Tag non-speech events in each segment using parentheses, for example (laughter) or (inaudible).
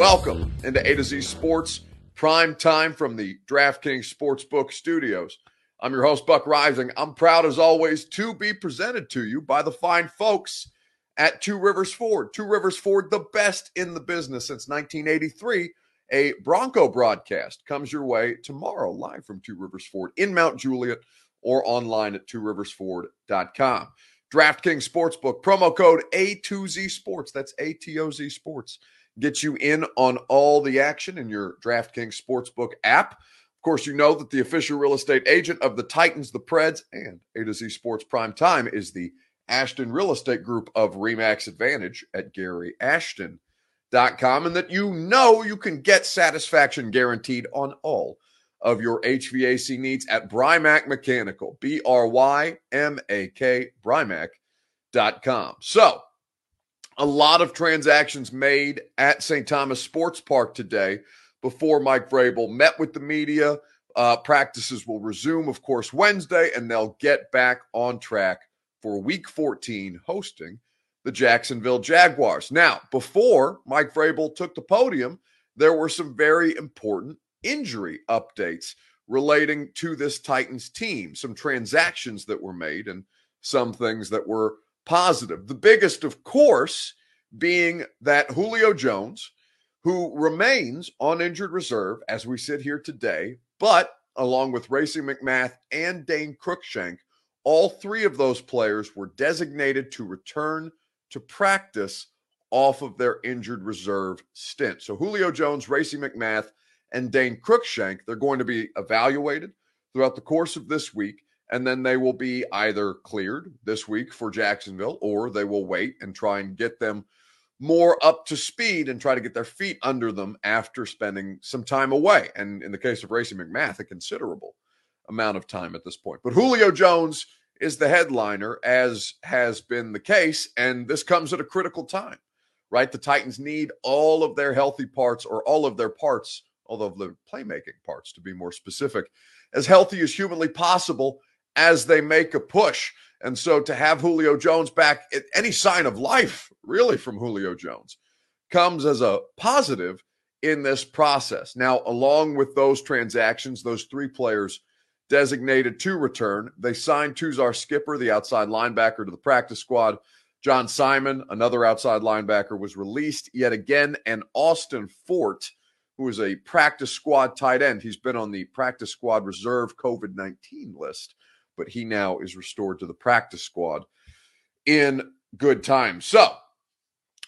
Welcome into A to Z Sports prime time from the DraftKings Sportsbook studios. I'm your host, Buck Reising. I'm proud, as always, to be presented to you by the fine folks at Two Rivers Ford. Two Rivers Ford, the best in the business since 1983. A Bronco broadcast comes your way tomorrow, live from Two Rivers Ford in Mount Juliet or online at tworiversford.com. DraftKings Sportsbook, promo code A2Z Sports. That's A-T-O-Z Sports. Gets you in on all the action in your DraftKings Sportsbook app. Of course, you know that the official real estate agent of the Titans, the Preds, and A to Z Sports Prime Time is the Ashton Real Estate Group of Remax Advantage at GaryAshton.com, and that you know you can get satisfaction guaranteed on all of your HVAC needs at Brymak Mechanical, B R Y M A K, Brymak.com. So, a lot of transactions made at St. Thomas Sports Park today before Mike Vrabel met with the media. Uh, practices will resume, of course, Wednesday, and they'll get back on track for week 14 hosting the Jacksonville Jaguars. Now, before Mike Vrabel took the podium, there were some very important injury updates relating to this Titans team, some transactions that were made and some things that were positive. The biggest, of course, being that Julio Jones, who remains on injured reserve as we sit here today, but along with Racey McMath and Dane Cruikshank, all three of those players were designated to return to practice off of their injured reserve stint. So Julio Jones, Racey McMath, and Dane Cruikshank, they're going to be evaluated throughout the course of this week. And then they will be either cleared this week for Jacksonville or they will wait and try and get them more up to speed and try to get their feet under them after spending some time away. And in the case of Racey McMath, a considerable amount of time at this point. But Julio Jones is the headliner, as has been the case. And this comes at a critical time, right? The Titans need all of their healthy parts or all of their parts, of the playmaking parts to be more specific, as healthy as humanly possible as they make a push. And so to have Julio Jones back, any sign of life really from Julio Jones comes as a positive in this process. Now, along with those transactions, those three players designated to return, they signed Tuzar Skipper, the outside linebacker, to the practice squad. John Simon, another outside linebacker, was released yet again, and Austin Fort, who is a practice squad tight end. He's been on the practice squad reserve COVID 19 list but he now is restored to the practice squad in good time. So,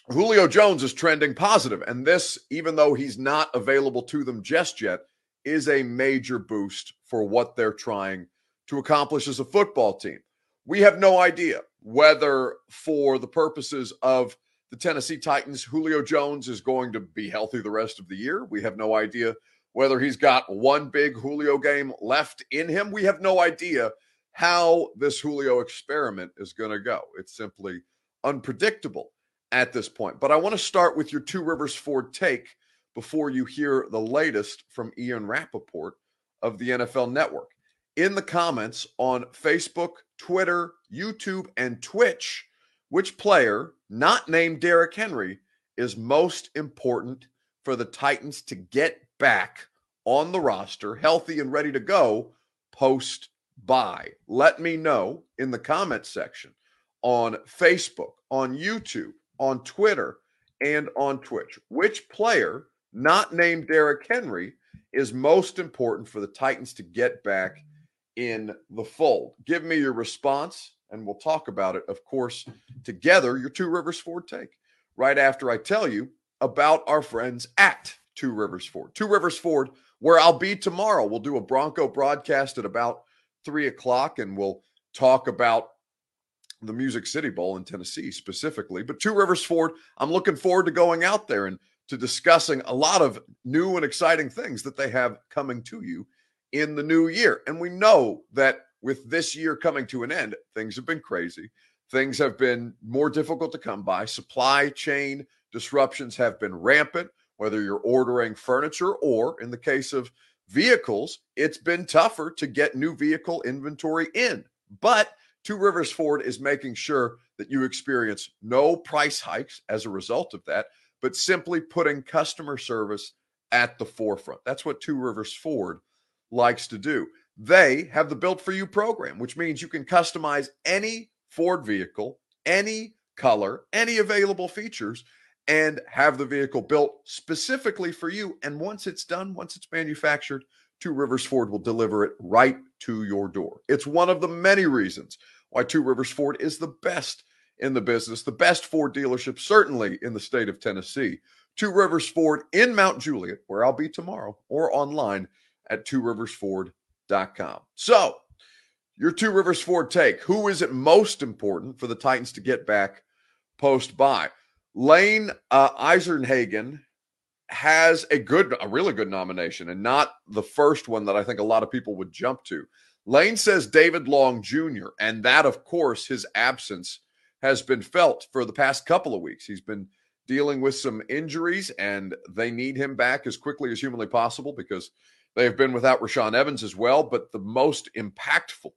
Julio Jones is trending positive, and this, even though he's not available to them just yet, is a major boost for what they're trying to accomplish as a football team. We have no idea whether, for the purposes of the Tennessee Titans, Julio Jones is going to be healthy the rest of the year. We have no idea whether he's got one big Julio game left in him. We have no idea how this Julio experiment is going to go. It's simply unpredictable at this point. But I want to start with your Two Rivers Ford take before you hear the latest from Ian Rapoport of the NFL Network. In the comments on Facebook, Twitter, YouTube, and Twitch, which player, not named Derrick Henry, is most important for the Titans to get back on the roster, healthy and ready to go post bye? Let me know in the comment section on Facebook, on YouTube, on Twitter, and on Twitch. Which player, not named Derrick Henry, is most important for the Titans to get back in the fold? Give me your response and we'll talk about it, of course, together. Your Two Rivers Ford take right after I tell you about our friends at Two Rivers Ford. Two Rivers Ford, where I'll be tomorrow. We'll do a Bronco broadcast at about three o'clock, and we'll talk about the Music City Bowl in Tennessee specifically. But Two Rivers Ford, I'm looking forward to going out there and to discussing a lot of new and exciting things that they have coming to you in the new year. And we know that with this year coming to an end, things have been crazy. Things have been more difficult to come by. Supply chain disruptions have been rampant, whether you're ordering furniture or, in the case of vehicles, it's been tougher to get new vehicle inventory in. But Two Rivers Ford is making sure that you experience no price hikes as a result of that, but simply putting customer service at the forefront. That's what Two Rivers Ford likes to do. They have the Built for You program, which means you can customize any Ford vehicle, any color, any available features, and have the vehicle built specifically for you. And once it's done, once it's manufactured, Two Rivers Ford will deliver it right to your door. It's one of the many reasons why Two Rivers Ford is the best in the business, the best Ford dealership, certainly in the state of Tennessee. Two Rivers Ford in Mount Juliet, where I'll be tomorrow, or online at tworiversford.com. So, your Two Rivers Ford take. Who is it most important for the Titans to get back post bye? Lane uh, Eisenhagen has a good, a really good nomination, and not the first one that I think a lot of people would jump to. Lane says David Long Jr., and that, of course, his absence has been felt for the past couple of weeks. He's been dealing with some injuries, and they need him back as quickly as humanly possible because they have been without Rashaan Evans as well. But the most impactful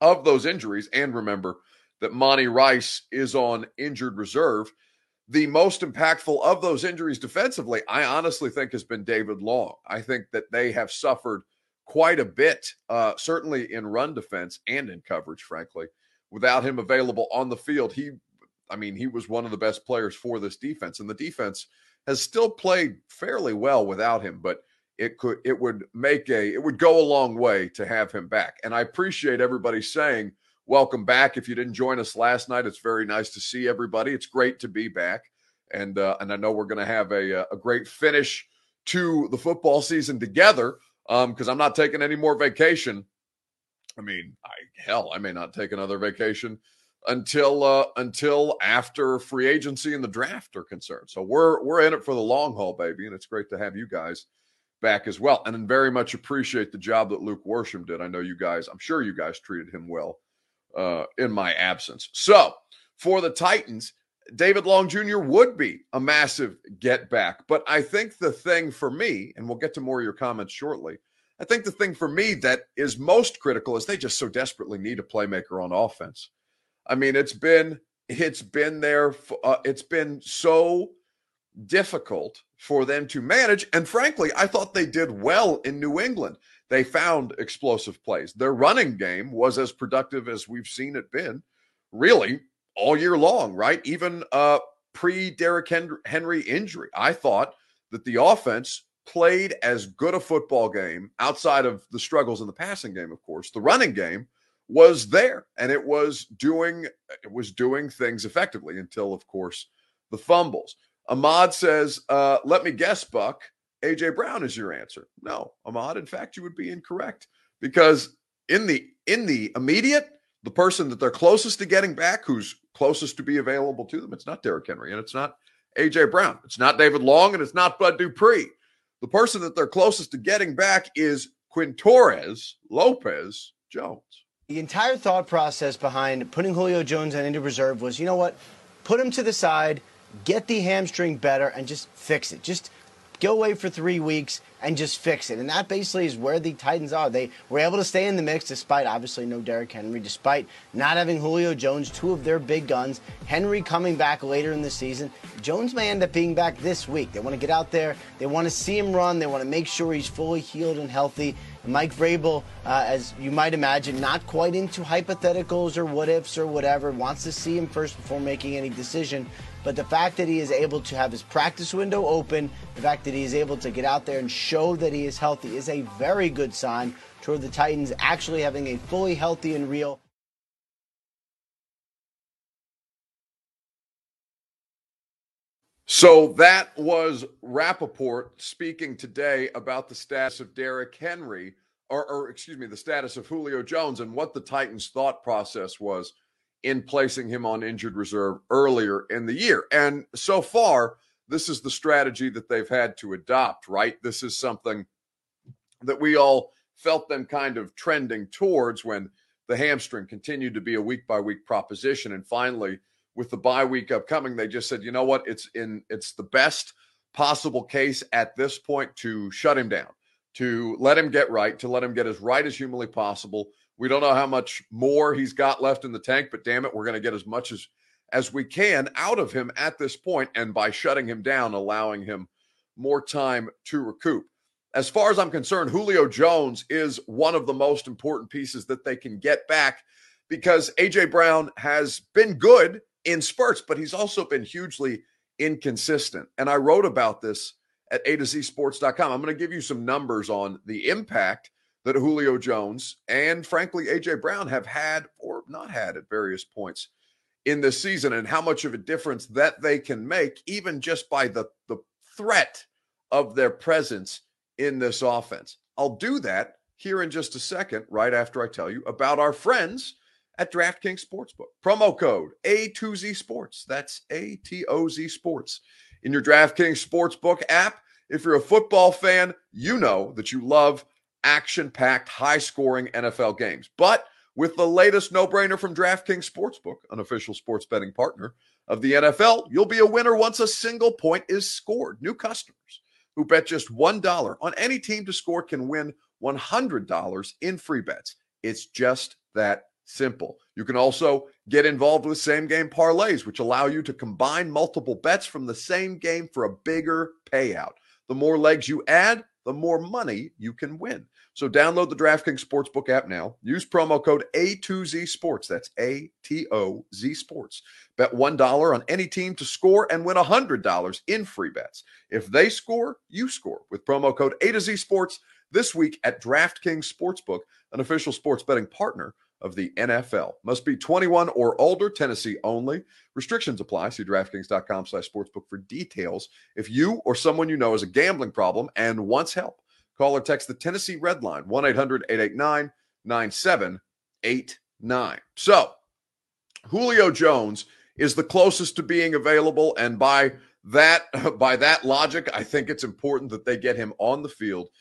of those injuries, and remember that Monty Rice is on injured reserve, the most impactful of those injuries defensively, I honestly think has been David Long. I think that they have suffered quite a bit, uh, certainly in run defense and in coverage, frankly. Without him available on the field, he, I mean, he was one of the best players for this defense, and the defense has still played fairly well without him. But it could, it would make a, it would go a long way to have him back. And I appreciate everybody saying, "Welcome back." If you didn't join us last night, it's very nice to see everybody. It's great to be back, and uh, and I know we're going to have a uh, a great finish to the football season together because um, I'm not taking any more vacation. I mean, I hell, I may not take another vacation until uh, until after free agency and the draft are concerned. So we're we're in it for the long haul, baby, and it's great to have you guys back as well. And then very much appreciate the job that Luke Worsham did. I know you guys, I'm sure you guys treated him well uh, in my absence. So for the Titans, David Long Jr. would be a massive get back. But I think the thing for me, and we'll get to more of your comments shortly, I think the thing for me that is most critical is they just so desperately need a playmaker on offense. I mean, it's been it's been there. Uh, it's been so difficult for them to manage, and frankly, I thought they did well in New England. They found explosive plays. Their running game was as productive as we've seen it been, really all year long, right? Even uh, pre Derrick Henry injury, I thought that the offense played as good a football game outside of the struggles in the passing game, of course. The running game was there and it was doing it was doing things effectively until, of course, the fumbles. Ahmad says, uh, let me guess, Buck. AJ Brown is your answer. No, Ahmad, in fact, you would be incorrect because in the in the immediate, the person that they're closest to getting back, who's closest to be available to them, it's not Derrick Henry and it's not AJ Brown. It's not David Long and it's not Bud Dupree. The person that they're closest to getting back is Quintorris Lopez Jones. The entire thought process behind putting Julio Jones on injured reserve was, you know what? Put him to the side, get the hamstring better, and just fix it. Just go away for three weeks and just fix it. And that basically is where the Titans are. They were able to stay in the mix despite obviously no Derrick Henry, despite not having Julio Jones, two of their big guns. Henry coming back later in the season. Jones may end up being back this week. They want to get out there. They want to see him run. They want to make sure he's fully healed and healthy. Mike Vrabel, uh, as you might imagine, not quite into hypotheticals or what ifs or whatever, wants to see him first before making any decision. But the fact that he is able to have his practice window open, the fact that he is able to get out there and show that he is healthy is a very good sign toward the Titans actually having a fully healthy and real. So that was Rapoport speaking today about the status of Derrick Henry, or, or, excuse me, the status of Julio Jones and what the Titans' thought process was in placing him on injured reserve earlier in the year. And so far, this is the strategy that they've had to adopt, right? This is something that we all felt them kind of trending towards when the hamstring continued to be a week by week proposition. And finally, with the bye week upcoming, they just said, you know what? It's in it's the best possible case at this point to shut him down, to let him get right, to let him get as right as humanly possible we don't know how much more he's got left in the tank, but damn it, we're going to get as much as as we can out of him at this point, and by shutting him down, allowing him more time to recoup. As far as I'm concerned, Julio Jones is one of the most important pieces that they can get back because AJ Brown has been good in spurts, but he's also been hugely inconsistent. And I wrote about this at A to Z sports.com. I'm going to give you some numbers on the impact that Julio Jones and frankly AJ Brown have had or not had at various points in this season and how much of a difference that they can make even just by the the threat of their presence in this offense. I'll do that here in just a second right after I tell you about our friends at DraftKings Sportsbook. Promo code A2Z Sports. That's A T O Z Sports. In your DraftKings Sportsbook app, if you're a football fan, you know that you love action packed, high scoring NFL games. But with the latest no brainer from DraftKings Sportsbook, an official sports betting partner of the NFL, you'll be a winner once a single point is scored. New customers who bet just $1 on any team to score can win $100 in free bets. It's just that simple. You can also get involved with same game parlays, which allow you to combine multiple bets from the same game for a bigger payout. The more legs you add, the more money you can win. So download the DraftKings Sportsbook app now. Use promo code A2Z Sports. That's A T O Z Sports. Bet $1 on any team to score and win $100 in free bets. If they score, you score with promo code A to Z Sports this week at DraftKings Sportsbook, an official sports betting partner of the NFL. Must be 21 or older, Tennessee only. Restrictions apply. See DraftKings.com slash sportsbook for details. If you or someone you know has a gambling problem and wants help, call or text the Tennessee Red Line, 1-800-889-9789. So, Julio Jones is the closest to being available, and by that (laughs) by that logic, I think it's important that they get him on the field –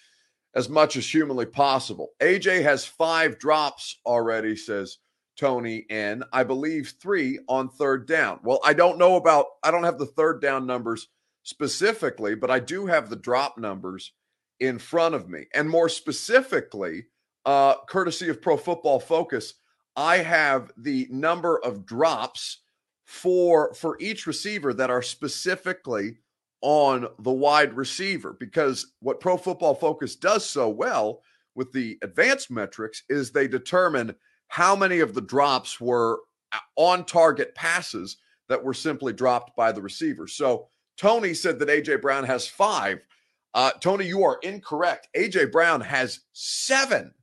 as much as humanly possible. AJ has five drops already, says Tony N. I believe three on third down. Well, I don't know about, I don't have the third down numbers specifically, but I do have the drop numbers in front of me. And more specifically, uh, courtesy of Pro Football Focus, I have the number of drops for for each receiver that are specifically on the wide receiver because what Pro Football Focus does so well with the advanced metrics is they determine how many of the drops were uh, on target passes that were simply dropped by the receiver. So Tony said that AJ Brown has five. Uh, Tony, you are incorrect. AJ Brown has seven,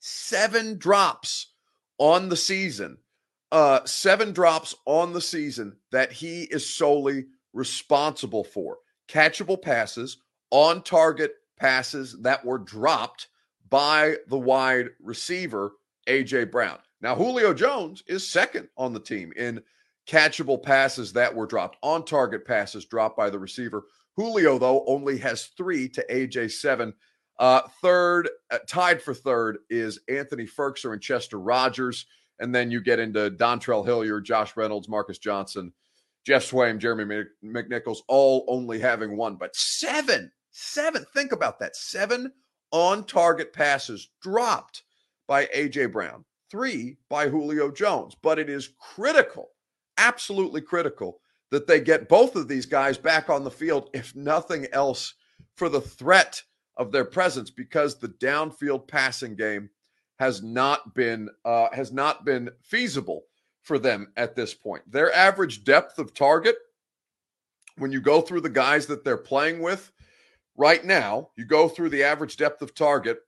seven drops on the season. Uh, seven drops on the season that he is solely responsible for catchable passes, on target passes that were dropped by the wide receiver, A.J. Brown. Now, Julio Jones is second on the team in catchable passes that were dropped, on target passes dropped by the receiver. Julio, though, only has three to AJ seven. Uh, third, uh, tied for third, is Anthony Firkser and Chester Rogers. And then you get into Dontrell Hilliard, Josh Reynolds, Marcus Johnson, Geoff Swaim, Jeremy McNichols, all only having one, but seven, seven. Think about that. Seven on target passes dropped by A.J. Brown, three by Julio Jones. But it is critical, absolutely critical, that they get both of these guys back on the field, if nothing else, for the threat of their presence, because the downfield passing game has not been uh, has not been feasible for them at this point. Their average depth of target, when you go through the guys that they're playing with right now, you go through the average depth of target.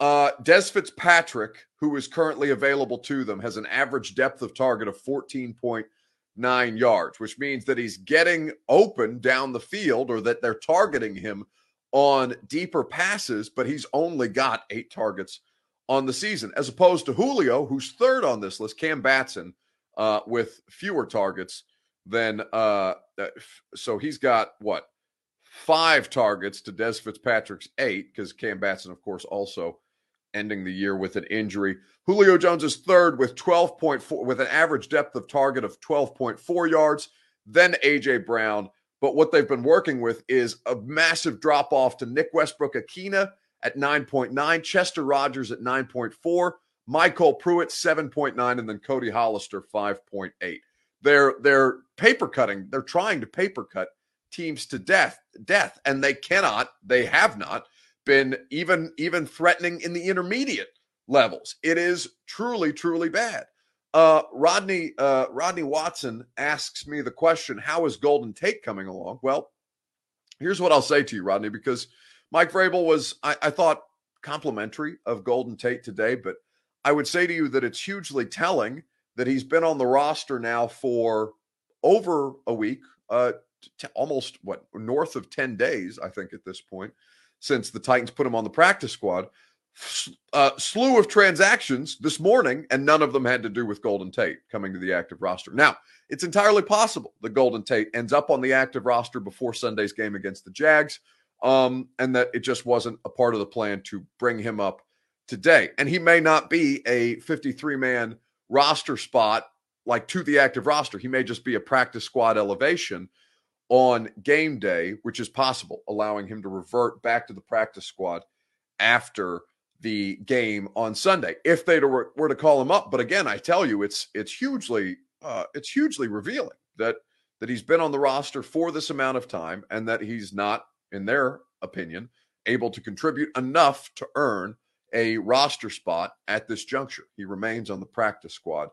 Uh, Dez Fitzpatrick, who is currently available to them, has an average depth of target of 14.9 yards, which means that he's getting open down the field or that they're targeting him on deeper passes, but he's only got eight targets on the season, as opposed to Julio, who's third on this list, Cam Batson, uh, with fewer targets than uh, uh so he's got what five targets to Dez Fitzpatrick's eight because Cam Batson, of course, also ending the year with an injury. Julio Jones is third with 12.4 with an average depth of target of 12.4 yards. Then AJ Brown. But what they've been working with is a massive drop off to Nick Westbrook-Ikhine at 9.9, Chester Rogers at 9.4, MyCole Pruitt, 7.9, and then Cody Hollister, 5.8. they're they're paper cutting. They're trying to paper cut teams to death, death, and they cannot. They have not been even even threatening in the intermediate levels. It is truly, truly bad. Uh, Rodney uh, Rodney Watson asks me the question: How is Golden Tate coming along? Well, here's what I'll say to you, Rodney, because Mike Vrabel was, I, I thought, complimentary of Golden Tate today, but I would say to you that it's hugely telling that he's been on the roster now for over a week, uh, t- almost what north of 10 days, I think, at this point, since the Titans put him on the practice squad. Uh, slew of transactions this morning, and none of them had to do with Golden Tate coming to the active roster. Now, it's entirely possible that Golden Tate ends up on the active roster before Sunday's game against the Jags, um, and that it just wasn't a part of the plan to bring him up today. And he may not be a 53 man roster spot like to the active roster. He may just be a practice squad elevation on game day, which is possible, allowing him to revert back to the practice squad after the game on Sunday if they were, to call him up. But again, I tell you, it's it's hugely uh, it's hugely revealing that that he's been on the roster for this amount of time and that he's not, in their opinion, able to contribute enough to earn a roster spot at this juncture. He remains on the practice squad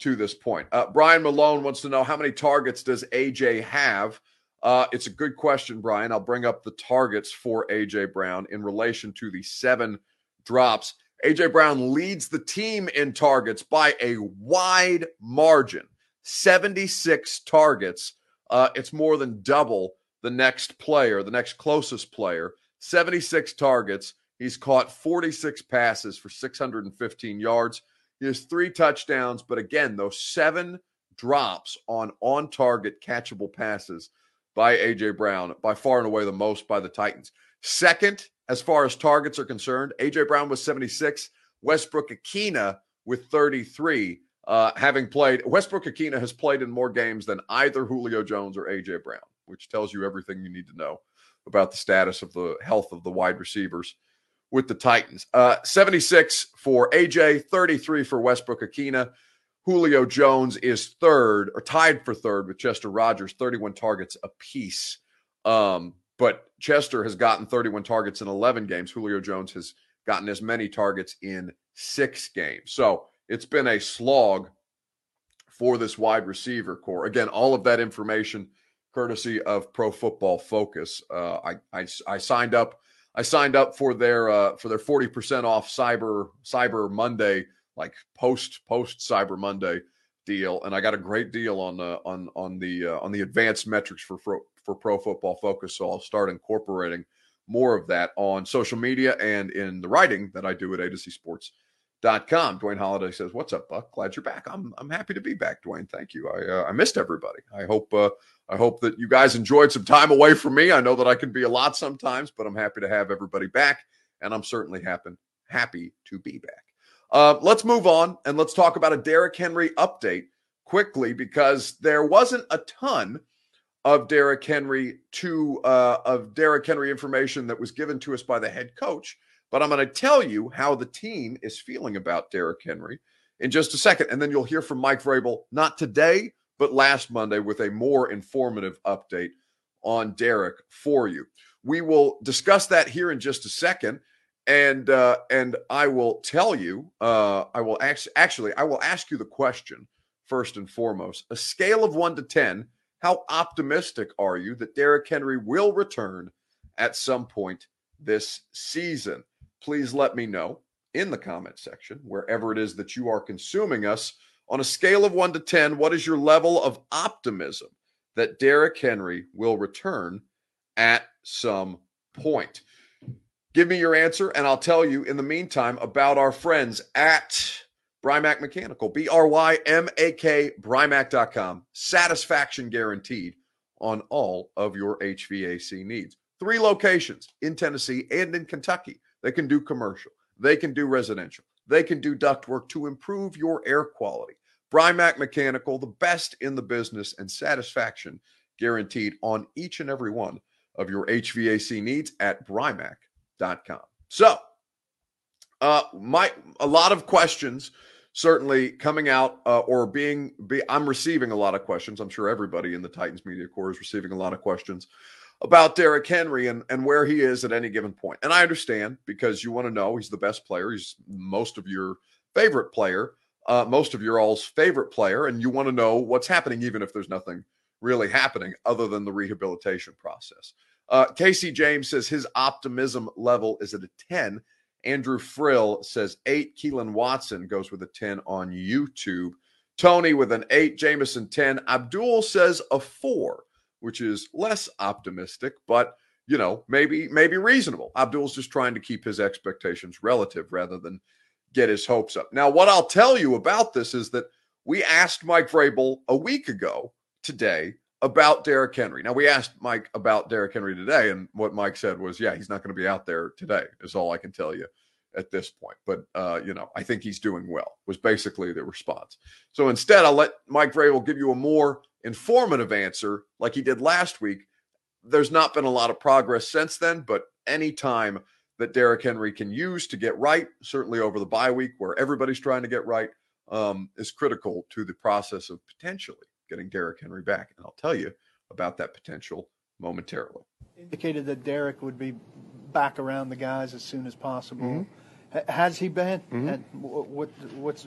to this point. Uh, Brian Malone wants to know how many targets does AJ have? Uh, it's a good question, Brian. I'll bring up the targets for AJ Brown in relation to the seven drops. AJ Brown leads the team in targets by a wide margin 76 targets. Uh, it's more than double the next player, the next closest player. 76 targets. He's caught 46 passes for 615 yards. He has three touchdowns, but again, those seven drops on on target catchable passes by A.J. Brown, by far and away the most by the Titans. Second, as far as targets are concerned, A.J. Brown was 76, Westbrook-Ikhine with 33. Uh, having played, Westbrook-Ikhine has played in more games than either Julio Jones or A.J. Brown, which tells you everything you need to know about the status of the health of the wide receivers with the Titans. Uh, 76 for AJ, 33 for Westbrook-Ikhine. Julio Jones is third or tied for third with Chester Rogers, 31 targets apiece. Um, but Chester has gotten 31 targets in 11 games. Julio Jones has gotten as many targets in six games. So it's been a slog for this wide receiver corps. Again, all of that information courtesy of Pro Football Focus. Uh, I, I, I signed up I signed up for their uh, for their forty percent off Cyber Cyber Monday, like post post Cyber Monday deal, and I got a great deal on uh, on on the uh, on the advanced metrics for, for for Pro Football Focus. So I'll start incorporating more of that on social media and in the writing that I do at A to Z Sports Dot com. Dwayne Holiday says, "What's up, Buck? Glad you're back. I'm I'm happy to be back, Dwayne. Thank you. I uh, I missed everybody. I hope uh, I hope that you guys enjoyed some time away from me. I know that I can be a lot sometimes, but I'm happy to have everybody back, and I'm certainly happy to be back. Uh, let's move on and let's talk about a Derrick Henry update quickly because there wasn't a ton of Derrick Henry to uh, of Derrick Henry information that was given to us by the head coach." But I'm going to tell you how the team is feeling about Derrick Henry in just a second. And then you'll hear from Mike Vrabel, not today, but last Monday with a more informative update on Derrick for you. We will discuss that here in just a second. And uh, and I will tell you, uh, I will ask, actually, I will ask you the question first and foremost. A scale of one to 10, how optimistic are you that Derrick Henry will return at some point this season? please let me know in the comment section, wherever it is that you are consuming us. On a scale of one to 10, what is your level of optimism that Derrick Henry will return at some point? Give me your answer, and I'll tell you in the meantime about our friends at Brymak Mechanical, B R Y M A K, Brymak.com. Satisfaction guaranteed on all of your HVAC needs. Three locations in Tennessee and in Kentucky. They can do commercial. They can do residential. They can do ductwork to improve your air quality. Brymak Mechanical, the best in the business and satisfaction guaranteed on each and every one of your HVAC needs at brymak.com. So, uh, my a lot of questions certainly coming out uh, or being, be, I'm receiving a lot of questions. I'm sure everybody in the Titans media corps is receiving a lot of questions about Derrick Henry and, and where he is at any given point. And I understand because you want to know he's the best player. He's most of your favorite player, uh, most of your all's favorite player, and you want to know what's happening, even if there's nothing really happening other than the rehabilitation process. Uh, Casey James says his optimism level is at a 10. Andrew Frill says eight. Keelan Watson goes with a 10 on YouTube. Tony with an eight. Jameson 10. Abdul says a four, which is less optimistic, but you know, maybe maybe reasonable. Abdul's just trying to keep his expectations relative rather than get his hopes up. Now, what I'll tell you about this is that we asked Mike Vrabel a week ago today about Derrick Henry. Now we asked Mike about Derrick Henry today, and what Mike said was, "Yeah, he's not going to be out there today." Is all I can tell you at this point. But uh, you know, I think he's doing well. Was basically the response. So instead, I'll let Mike Vrabel give you a more informative answer, like he did last week. There's not been a lot of progress since then, but any time that Derrick Henry can use to get right, certainly over the bye week where everybody's trying to get right, um, is critical to the process of potentially getting Derrick Henry back. And I'll tell you about that potential momentarily. Indicated that Derrick would be back around the guys as soon as possible. Mm-hmm. Has he been? Mm-hmm. And what, what's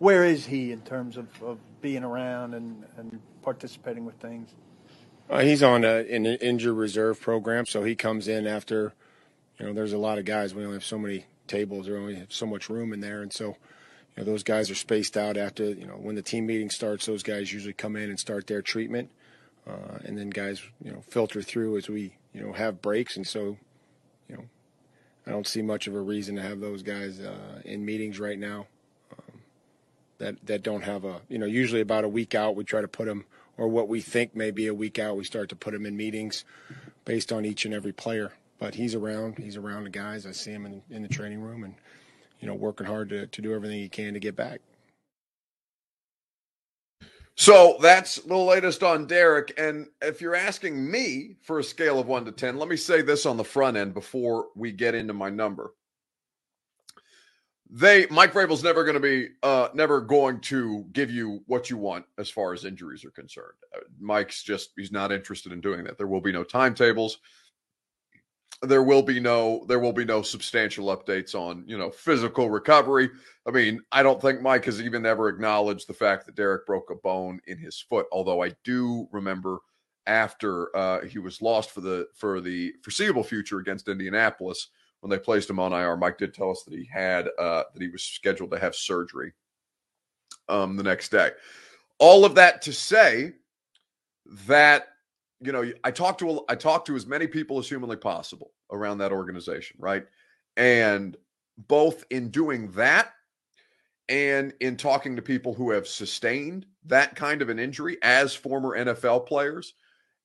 where is he in terms of, of being around and, and participating with things? Uh, he's on a, an injured reserve program, so he comes in after. You know, there's a lot of guys. We only have so many tables. We only have so much room in there, and so you know, those guys are spaced out after, you know, when the team meeting starts, those guys usually come in and start their treatment. Uh, and then guys, you know, filter through as we, you know, have breaks. And so, you know, I don't see much of a reason to have those guys uh, in meetings right now um, that, that don't have a, you know, usually about a week out, we try to put them, or what we think may be a week out, we start to put them in meetings based on each and every player. But he's around, he's around the guys. I see him in, in the training room and, you know, working hard to, to do everything he can to get back. So that's the latest on Derrick. And if you're asking me for a scale of one to 10, let me say this on the front end before we get into my number. They, Mike Vrabel's never going to be, uh, never going to give you what you want as far as injuries are concerned. Uh, Mike's just, he's not interested in doing that. There will be no timetables there will be no there will be no substantial updates on you know physical recovery. I mean, I don't think Mike has even ever acknowledged the fact that Derrick broke a bone in his foot. Although I do remember after uh, he was lost for the for the foreseeable future against Indianapolis when they placed him on IR. Mike did tell us that he had uh, that he was scheduled to have surgery um, the next day. All of that to say that you know, I talked to I talked to as many people as humanly possible around that organization, right? And both in doing that and in talking to people who have sustained that kind of an injury as former NFL players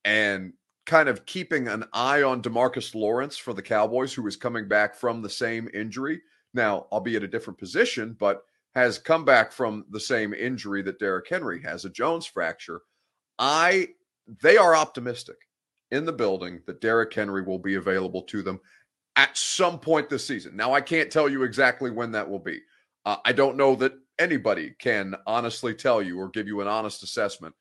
and kind of keeping an eye on DeMarcus Lawrence for the Cowboys who is coming back from the same injury. Now, albeit a different position, but has come back from the same injury that Derrick Henry has, a Jones fracture. I they are optimistic in the building that Derrick Henry will be available to them at some point this season. Now, I can't tell you exactly when that will be. Uh, I don't know that anybody can honestly tell you or give you an honest assessment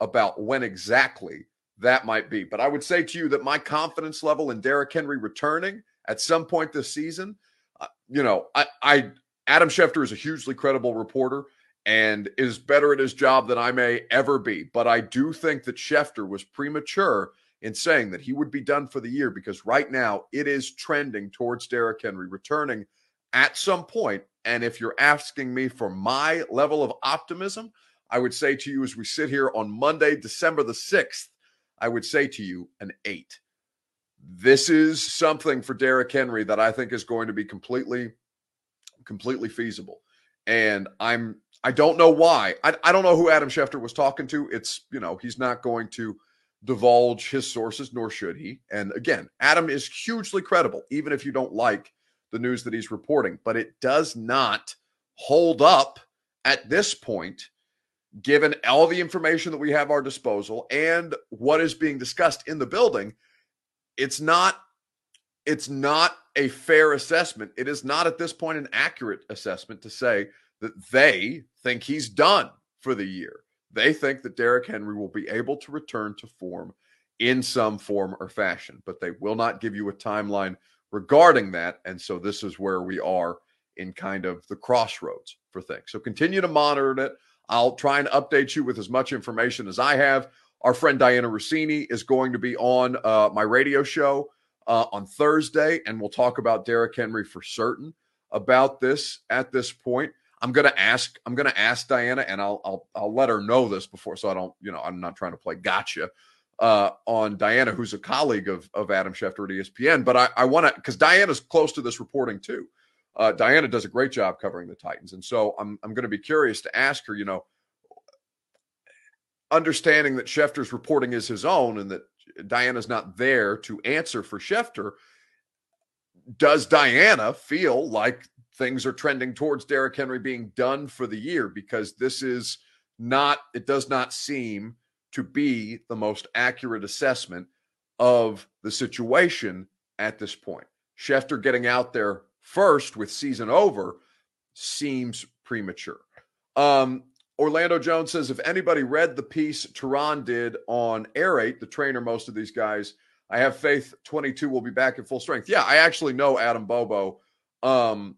about when exactly that might be. But I would say to you that my confidence level in Derrick Henry returning at some point this season, uh, you know, I, I Adam Schefter is a hugely credible reporter and is better at his job than I may ever be. But I do think that Schefter was premature in saying that he would be done for the year because right now it is trending towards Derrick Henry returning at some point. And if you're asking me for my level of optimism, I would say to you as we sit here on Monday, December the 6th, I would say to you an eight. This is something for Derrick Henry that I think is going to be completely, completely feasible. And I'm I don't know why. I, I don't know who Adam Schefter was talking to. It's, you know, he's not going to divulge his sources, nor should he. And again, Adam is hugely credible, even if you don't like the news that he's reporting. But it does not hold up at this point, given all the information that we have our disposal and what is being discussed in the building. It's not it's not a fair assessment. It is not at this point an accurate assessment to say that they think he's done for the year. They think that Derrick Henry will be able to return to form in some form or fashion, but they will not give you a timeline regarding that. And so this is where we are in kind of the crossroads for things. So continue to monitor it. I'll try and update you with as much information as I have. Our friend Dianna Russini is going to be on uh, my radio show uh, on Thursday, and we'll talk about Derrick Henry for certain about this at this point. I'm gonna ask. I'm gonna ask Dianna, and I'll I'll I'll let her know this before, so I don't. You know, I'm not trying to play gotcha uh, on Dianna, who's a colleague of of Adam Schefter at ESPN. But I, I want to because Dianna's close to this reporting too. Uh, Dianna does a great job covering the Titans, and so I'm I'm going to be curious to ask her. You know, understanding that Schefter's reporting is his own, and that Dianna's not there to answer for Schefter. Does Dianna feel like things are trending towards Derrick Henry being done for the year? Because this is not, it does not seem to be the most accurate assessment of the situation at this point. Schefter getting out there first with season over seems premature. Um, Orlando Jones says if anybody read the piece Turron did on Air 8, the trainer, most of these guys, I have faith 22 will be back at full strength. Yeah, I actually know Adam Bobo, um,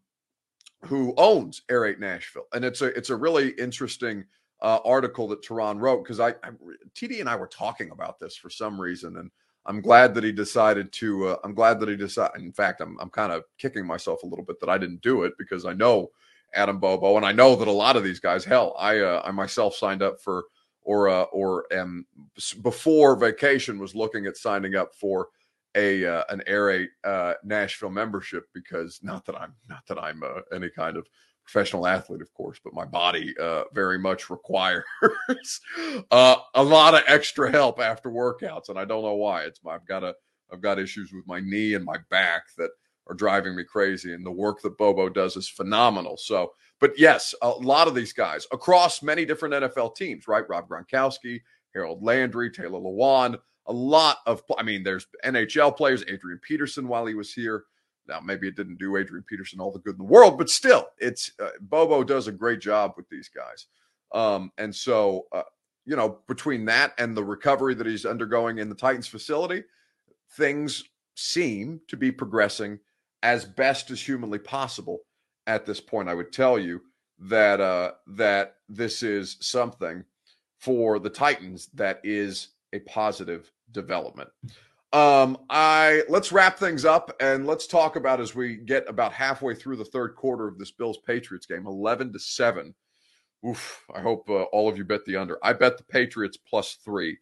who owns Air 8 Nashville, and it's a it's a really interesting uh, article that Turron wrote because I, I, TD and I were talking about this for some reason, and I'm glad that he decided to. Uh, I'm glad that he decided. In fact, I'm I'm kind of kicking myself a little bit that I didn't do it because I know Adam Bobo, and I know that a lot of these guys. Hell, I uh, I myself signed up for or uh, or am before vacation was looking at signing up for a uh, an Air 8 uh, Nashville membership because (laughs) not that I'm not that I'm uh, any kind of professional athlete, of course, but my body uh, very much requires (laughs) uh, a lot of extra help after workouts, and I don't know why. It's my, I've got a I've got issues with my knee and my back that are driving me crazy, and the work that Bobo does is phenomenal. So, but yes, a lot of these guys across many different NFL teams, right? Rob Gronkowski, Harold Landry, Taylor Lewan, a lot of. I mean, there's NHL players, Adrian Peterson while he was here. Now, maybe it didn't do Adrian Peterson all the good in the world, but still, it's uh, Bobo does a great job with these guys. Um, and so, uh, you know, between that and the recovery that he's undergoing in the Titans facility, things seem to be progressing as best as humanly possible at this point. I would tell you that uh, that this is something for the Titans that is a positive development. Um, I let's wrap things up and let's talk about as we get about halfway through the third quarter of this Bills Patriots game, eleven to seven. Oof! I hope uh, all of you bet the under. I bet the Patriots plus three,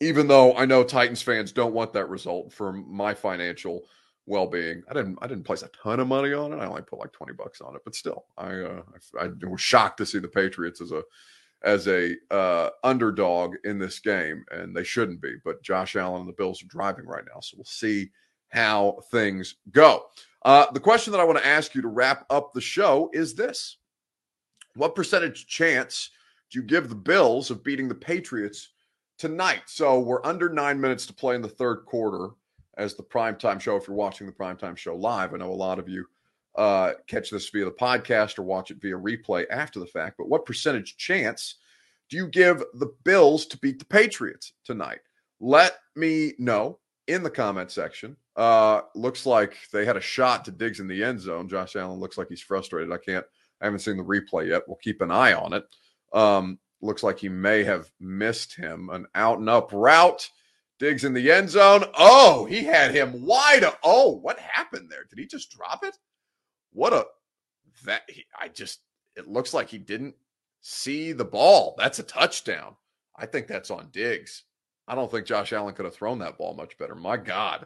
even though I know Titans fans don't want that result for my financial well-being. I didn't I didn't place a ton of money on it. I only put like twenty bucks on it, but still, I uh, I, I was shocked to see the Patriots as a as a uh, underdog in this game, and they shouldn't be. But Josh Allen and the Bills are driving right now, so we'll see how things go. Uh, the question that I want to ask you to wrap up the show is this: What percentage chance do you give the Bills of beating the Patriots tonight? So we're under nine minutes to play in the third quarter as the primetime show. If you're watching the primetime show live, I know a lot of you uh, catch this via the podcast or watch it via replay after the fact. But what percentage chance do you give the Bills to beat the Patriots tonight? Let me know in the comment section. Uh, looks like they had a shot to Diggs in the end zone. Josh Allen looks like he's frustrated. I can't, I haven't seen the replay yet. We'll keep an eye on it. Um, looks like he may have missed him. An out and up route. Diggs in the end zone. Oh, he had him wide. Oh, what happened there? Did he just drop it? What a that he, I just it looks like he didn't see the ball. That's a touchdown. I think that's on Diggs. I don't think Josh Allen could have thrown that ball much better. My God,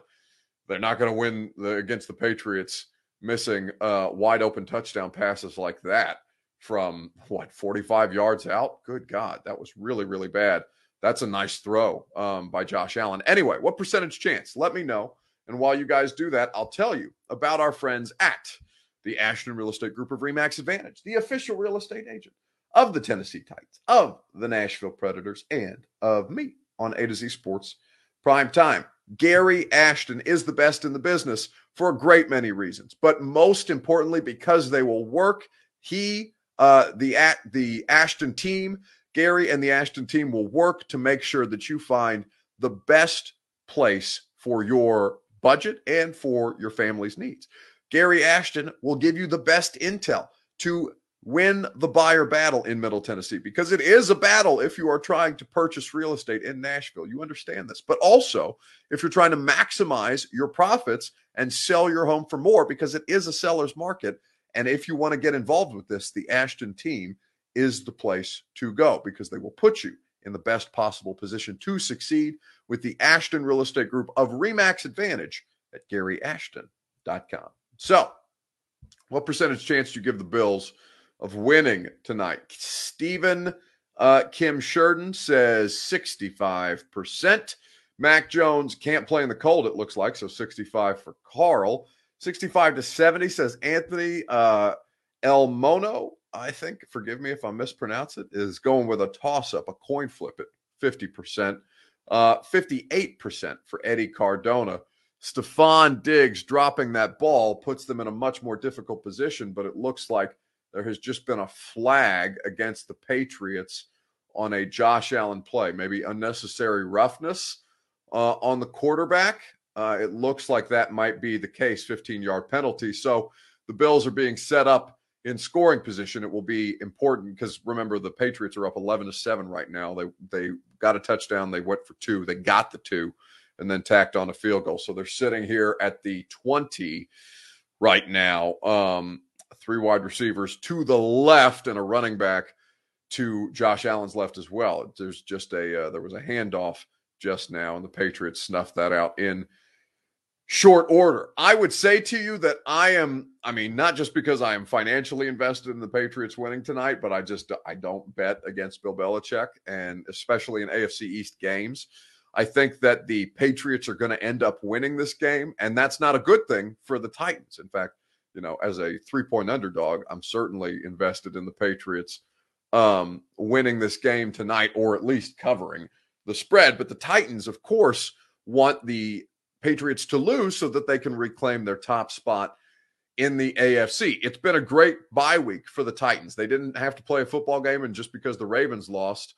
they're not going to win the, against the Patriots missing uh, wide open touchdown passes like that from what 45 yards out. Good God, that was really really bad. That's a nice throw um, by Josh Allen. Anyway, what percentage chance? Let me know. And while you guys do that, I'll tell you about our friends at the Ashton Real Estate Group of Remax Advantage, the official real estate agent of the Tennessee Titans, of the Nashville Predators, and of me on A to Z Sports Prime Time. Gary Ashton is the best in the business for a great many reasons, but most importantly, because they will work he, uh, the at the Ashton team, Gary and the Ashton team will work to make sure that you find the best place for your budget and for your family's needs. Gary Ashton will give you the best intel to win the buyer battle in Middle Tennessee because it is a battle if you are trying to purchase real estate in Nashville. You understand this. But also, if you're trying to maximize your profits and sell your home for more because it is a seller's market. And if you want to get involved with this, the Ashton team is the place to go because they will put you in the best possible position to succeed with the Ashton Real Estate Group of Remax Advantage at GaryAshton.com. So, what percentage chance do you give the Bills of winning tonight? Stephen uh, Kim Sheridan says 65%. Mac Jones can't play in the cold, it looks like. So 65 for Carl. 65 to 70 says Anthony uh, El Mono. I think, forgive me if I mispronounce it, is going with a toss up, a coin flip at 50%. Uh, 58% for Eddie Cardona. Stefon Diggs dropping that ball puts them in a much more difficult position, but it looks like there has just been a flag against the Patriots on a Josh Allen play, maybe unnecessary roughness uh, on the quarterback. Uh, it looks like that might be the case 15 yard penalty. So the Bills are being set up in scoring position. It will be important because remember, the Patriots are up 11 to 7 right now. They, they got a touchdown, they went for two, they got the two and then tacked on a field goal. So they're sitting here at the 20 right now. Um, three wide receivers to the left and a running back to Josh Allen's left as well. There's just a uh, there was a handoff just now, and the Patriots snuffed that out in short order. I would say to you that I am, I mean, not just because I am financially invested in the Patriots winning tonight, but I just I don't bet against Bill Belichick, and especially in AFC East games. I think that the Patriots are going to end up winning this game, and that's not a good thing for the Titans. In fact, you know, as a three point underdog, I'm certainly invested in the Patriots um, winning this game tonight, or at least covering the spread. But the Titans, of course, want the Patriots to lose so that they can reclaim their top spot in the AFC. It's been a great bye week for the Titans. They didn't have to play a football game, and just because the Ravens lost,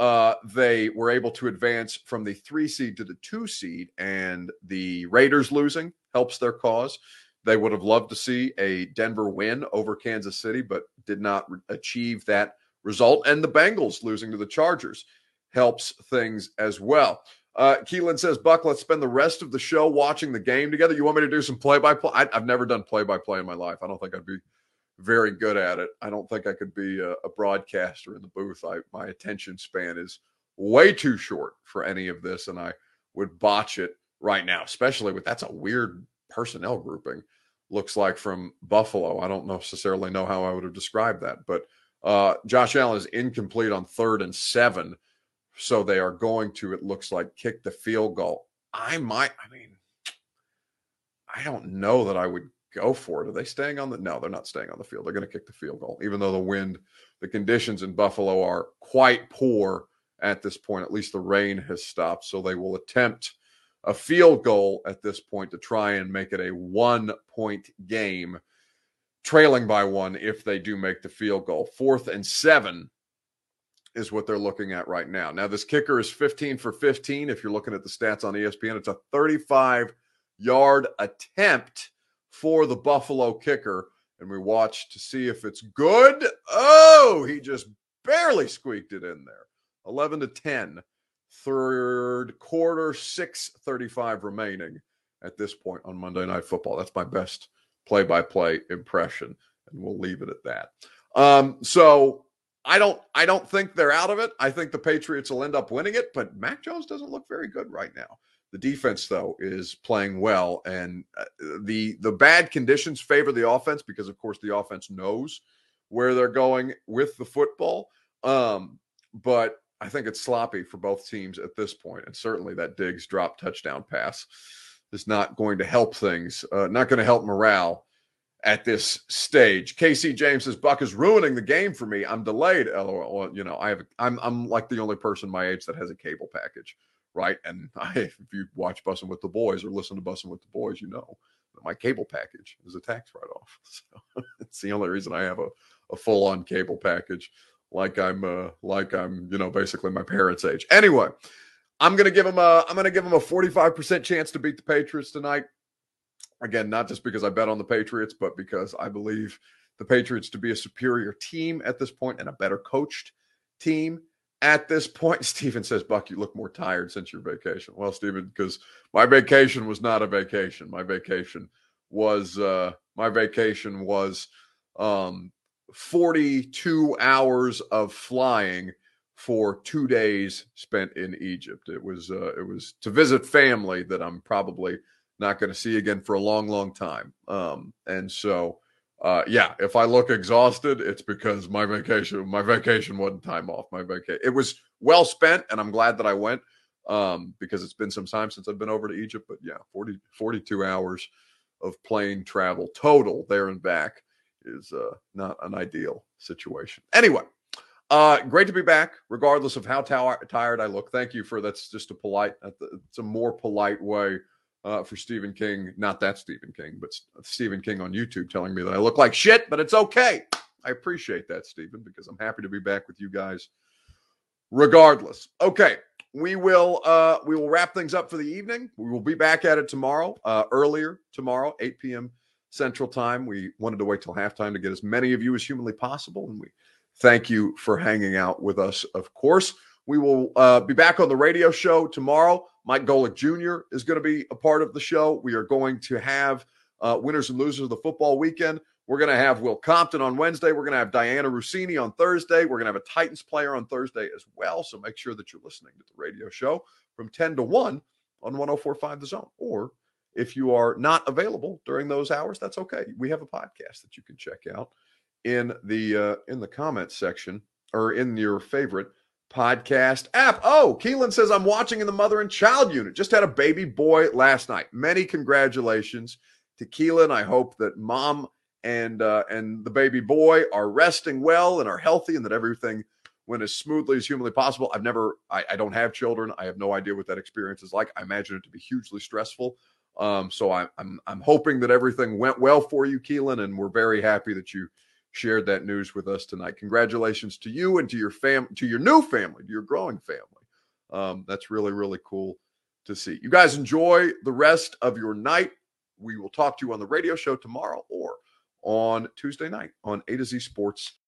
uh, they were able to advance from the three seed to the two seed, and the Raiders losing helps their cause. They would have loved to see a Denver win over Kansas City, but did not achieve that result. And the Bengals losing to the Chargers helps things as well. Uh, Keelan says, Buck, let's spend the rest of the show watching the game together. You want me to do some play by play? I've never done play by play in my life. I don't think I'd be very good at it. I don't think I could be a, a broadcaster in the booth. I, my attention span is way too short for any of this, and I would botch it right now, especially with that's a weird personnel grouping looks like from Buffalo. I don't necessarily know how I would have described that, but uh, Josh Allen is incomplete on third and seven. So they are going to, it looks like, kick the field goal. I might, I mean, I don't know that I would go for it. Are they staying on the? No, they're not staying on the field. They're going to kick the field goal, even though the wind, the conditions in Buffalo are quite poor at this point. At least the rain has stopped. So they will attempt a field goal at this point to try and make it a one point game, trailing by one if they do make the field goal. Fourth and seven is what they're looking at right now. Now, this kicker is 15 for 15. If you're looking at the stats on ESPN, it's a 35 yard attempt for the Buffalo kicker. And we watch to see if it's good. Oh, he just barely squeaked it in there. 11 to 10 third quarter, 635 remaining at this point on Monday Night Football. That's my best play by play impression. And we'll leave it at that. Um, so I don't I don't think they're out of it. I think the Patriots will end up winning it, but Mac Jones doesn't look very good right now. The defense though is playing well and uh, the the bad conditions favor the offense because of course the offense knows where they're going with the football. Um, but I think it's sloppy for both teams at this point, and certainly that Diggs drop touchdown pass is not going to help things, uh, not going to help morale at this stage. KC James says Buck is ruining the game for me. I'm delayed. LOL. You know, I have. I'm I'm like the only person my age that has a cable package, right? And (laughs) I, if you watch Bussing with the Boys or listen to Bussing with the Boys, you know that my cable package is a tax write off. (laughs) So it's the only reason I have a a full on cable package like I'm uh, like I'm you know basically my parents' age. Anyway, I'm gonna give them a I'm gonna give them a 45 percent chance to beat the Patriots tonight. Again, not just because I bet on the Patriots, but because I believe the Patriots to be a superior team at this point and a better coached team at this point. (laughs) Steven says, Buck, you look more tired since your vacation. Well, Steven, because my vacation was not a vacation. My vacation was uh my vacation was um 42 hours of flying for two days spent in Egypt. It was uh, it was to visit family that I'm probably not going to see again for a long, long time. Um, and so, uh, yeah, if I look exhausted, it's because my vacation my vacation wasn't time off. My vacation it was well spent, and I'm glad that I went um, because it's been some time since I've been over to Egypt. But yeah, 40, 42 hours of plane travel total there and back is uh, not an ideal situation. Anyway, uh, great to be back, regardless of how t- tired I look. Thank you for that's just a polite, it's a more polite way uh, for Stephen King, not that Stephen King, but Stephen King on YouTube telling me that I look like shit, but it's okay. I appreciate that, Stephen, because I'm happy to be back with you guys regardless. Okay, we will uh we will wrap things up for the evening. We will be back at it tomorrow, uh earlier tomorrow, 8 p.m. Central Time. We wanted to wait till halftime to get as many of you as humanly possible. And we thank you for hanging out with us, of course. We will uh, be back on the radio show tomorrow. Mike Golic Jr. is going to be a part of the show. We are going to have uh, winners and losers of the football weekend. We're going to have Will Compton on Wednesday. We're going to have Dianna Russini on Thursday. We're going to have a Titans player on Thursday as well. So make sure that you're listening to the radio show from 10 to 1 on 1045 The Zone or if you are not available during those hours, that's okay. We have a podcast that you can check out in the uh, in the comments section or in your favorite podcast app. Oh, Keelan says I'm watching in the mother and child unit. Just had a baby boy last night. Many congratulations to Keelan. I hope that mom and uh, and the baby boy are resting well and are healthy and that everything went as smoothly as humanly possible. I've never, I, I don't have children. I have no idea what that experience is like. I imagine it to be hugely stressful. Um, so I, I'm I'm hoping that everything went well for you, Keelan, and we're very happy that you shared that news with us tonight. Congratulations to you and to your fam to your new family, to your growing family. Um, that's really really cool to see. You guys enjoy the rest of your night. We will talk to you on the radio show tomorrow or on Tuesday night on A to Z Sports